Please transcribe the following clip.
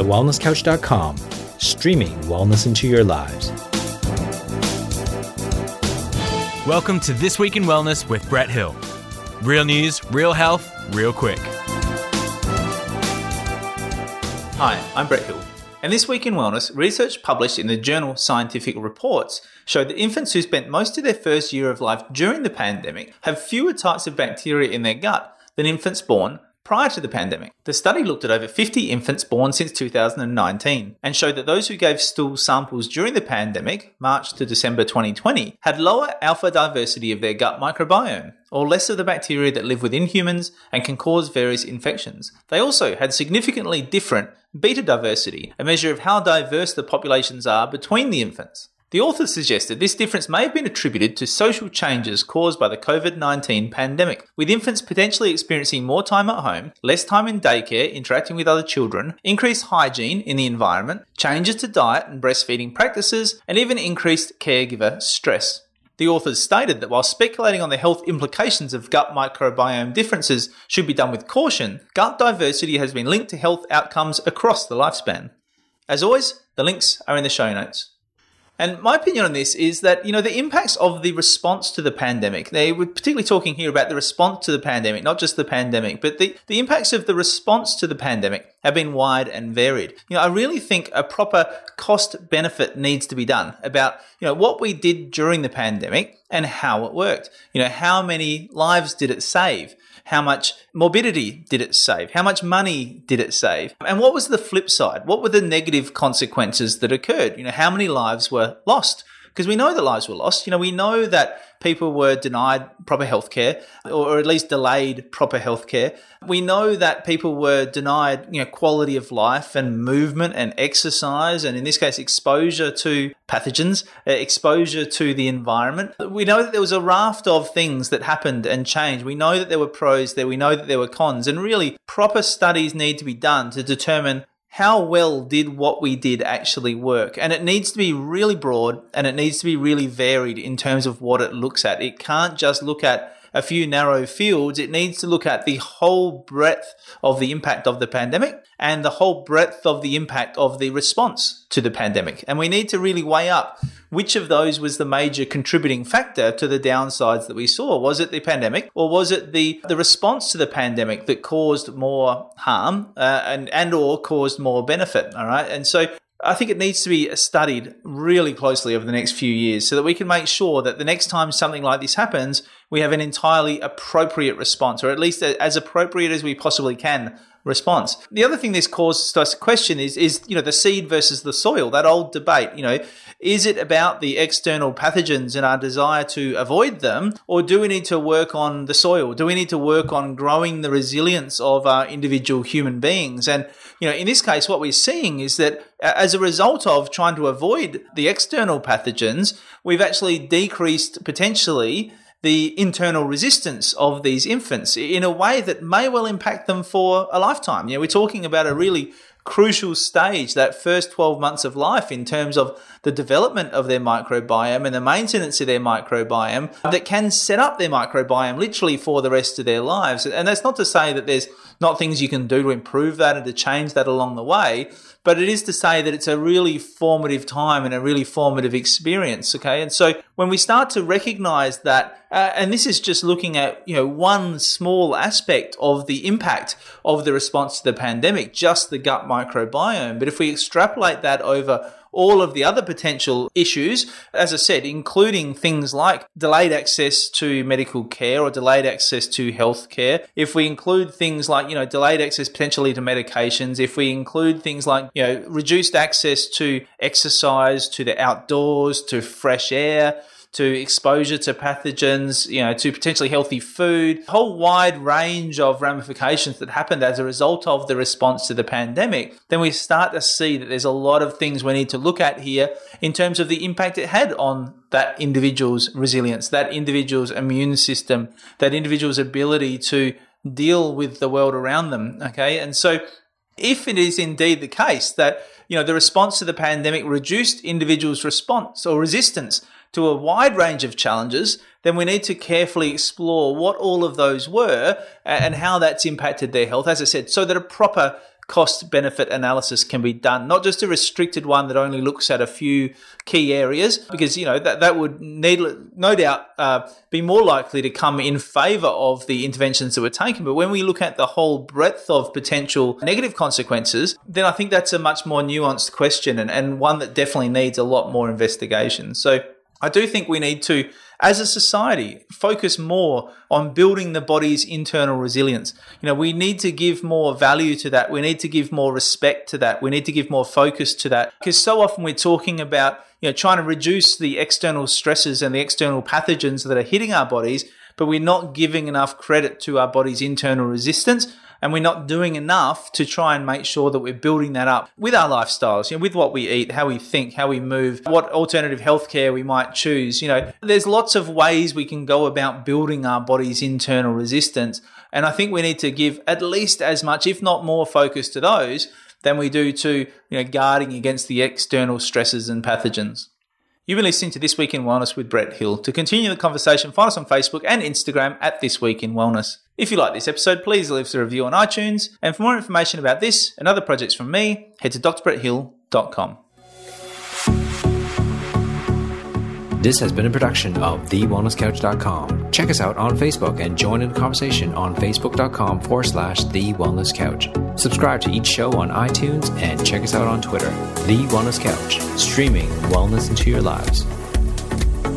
thewellnesscouch.com, streaming wellness into your lives. Welcome to This Week in Wellness with Brett Hill. Real news, real health, real quick. Hi, I'm Brett Hill. And this week in wellness, research published in the journal Scientific Reports showed that infants who spent most of their first year of life during the pandemic have fewer types of bacteria in their gut than infants born prior to the pandemic. The study looked at over 50 infants born since 2019 and showed that those who gave stool samples during the pandemic, March to December 2020, had lower alpha diversity of their gut microbiome, or less of the bacteria that live within humans and can cause various infections. They also had significantly different beta diversity, a measure of how diverse the populations are between the infants. The authors suggested this difference may have been attributed to social changes caused by the COVID 19 pandemic, with infants potentially experiencing more time at home, less time in daycare interacting with other children, increased hygiene in the environment, changes to diet and breastfeeding practices, and even increased caregiver stress. The authors stated that while speculating on the health implications of gut microbiome differences should be done with caution, gut diversity has been linked to health outcomes across the lifespan. As always, the links are in the show notes. And my opinion on this is that, you know, the impacts of the response to the pandemic, they were particularly talking here about the response to the pandemic, not just the pandemic, but the, the impacts of the response to the pandemic have been wide and varied. You know, I really think a proper cost benefit needs to be done about, you know, what we did during the pandemic and how it worked. You know, how many lives did it save? How much morbidity did it save? How much money did it save? And what was the flip side? What were the negative consequences that occurred? You know, how many lives were lost? Because we know that lives were lost. You know, we know that people were denied proper healthcare or at least delayed proper healthcare. We know that people were denied, you know, quality of life and movement and exercise and in this case exposure to pathogens, uh, exposure to the environment. We know that there was a raft of things that happened and changed. We know that there were pros there, we know that there were cons and really proper studies need to be done to determine how well did what we did actually work? And it needs to be really broad and it needs to be really varied in terms of what it looks at. It can't just look at a few narrow fields. It needs to look at the whole breadth of the impact of the pandemic and the whole breadth of the impact of the response to the pandemic. And we need to really weigh up which of those was the major contributing factor to the downsides that we saw? Was it the pandemic or was it the, the response to the pandemic that caused more harm uh, and, and or caused more benefit? All right. And so I think it needs to be studied really closely over the next few years so that we can make sure that the next time something like this happens, we have an entirely appropriate response, or at least as appropriate as we possibly can response. The other thing this causes us to question is, is you know, the seed versus the soil, that old debate. You know, is it about the external pathogens and our desire to avoid them, or do we need to work on the soil? Do we need to work on growing the resilience of our individual human beings? And you know, in this case, what we're seeing is that as a result of trying to avoid the external pathogens, we've actually decreased potentially the internal resistance of these infants in a way that may well impact them for a lifetime. You know, we're talking about a really crucial stage, that first 12 months of life, in terms of the development of their microbiome and the maintenance of their microbiome that can set up their microbiome literally for the rest of their lives. And that's not to say that there's not things you can do to improve that and to change that along the way, but it is to say that it's a really formative time and a really formative experience. Okay. And so when we start to recognize that, uh, and this is just looking at, you know, one small aspect of the impact of the response to the pandemic, just the gut microbiome. But if we extrapolate that over all of the other potential issues, as I said, including things like delayed access to medical care or delayed access to health care. If we include things like, you know, delayed access potentially to medications, if we include things like, you know, reduced access to exercise, to the outdoors, to fresh air, to exposure to pathogens, you know, to potentially healthy food, a whole wide range of ramifications that happened as a result of the response to the pandemic, then we start to see that there's a lot of things we need to look at here in terms of the impact it had on that individual's resilience, that individual's immune system, that individual's ability to deal with the world around them. Okay. And so if it is indeed the case that, you know, the response to the pandemic reduced individuals' response or resistance to a wide range of challenges, then we need to carefully explore what all of those were and how that's impacted their health, as I said, so that a proper cost benefit analysis can be done, not just a restricted one that only looks at a few key areas, because you know that that would need no doubt uh, be more likely to come in favour of the interventions that were taken. But when we look at the whole breadth of potential negative consequences, then I think that's a much more nuanced question and, and one that definitely needs a lot more investigation. So I do think we need to, as a society, focus more on building the body's internal resilience. You know, we need to give more value to that. We need to give more respect to that. We need to give more focus to that because so often we're talking about, you know, trying to reduce the external stresses and the external pathogens that are hitting our bodies, but we're not giving enough credit to our body's internal resistance and we're not doing enough to try and make sure that we're building that up with our lifestyles, you know, with what we eat, how we think, how we move, what alternative healthcare we might choose. You know, there's lots of ways we can go about building our body's internal resistance. And I think we need to give at least as much, if not more, focus to those than we do to you know, guarding against the external stresses and pathogens. You've been listening to This Week in Wellness with Brett Hill. To continue the conversation, find us on Facebook and Instagram at This Week in Wellness. If you like this episode, please leave us a review on iTunes. And for more information about this and other projects from me, head to drbretthill.com. This has been a production of TheWellnessCouch.com. Check us out on Facebook and join in the conversation on Facebook.com forward slash The Wellness Couch. Subscribe to each show on iTunes and check us out on Twitter. The Wellness Couch, streaming wellness into your lives.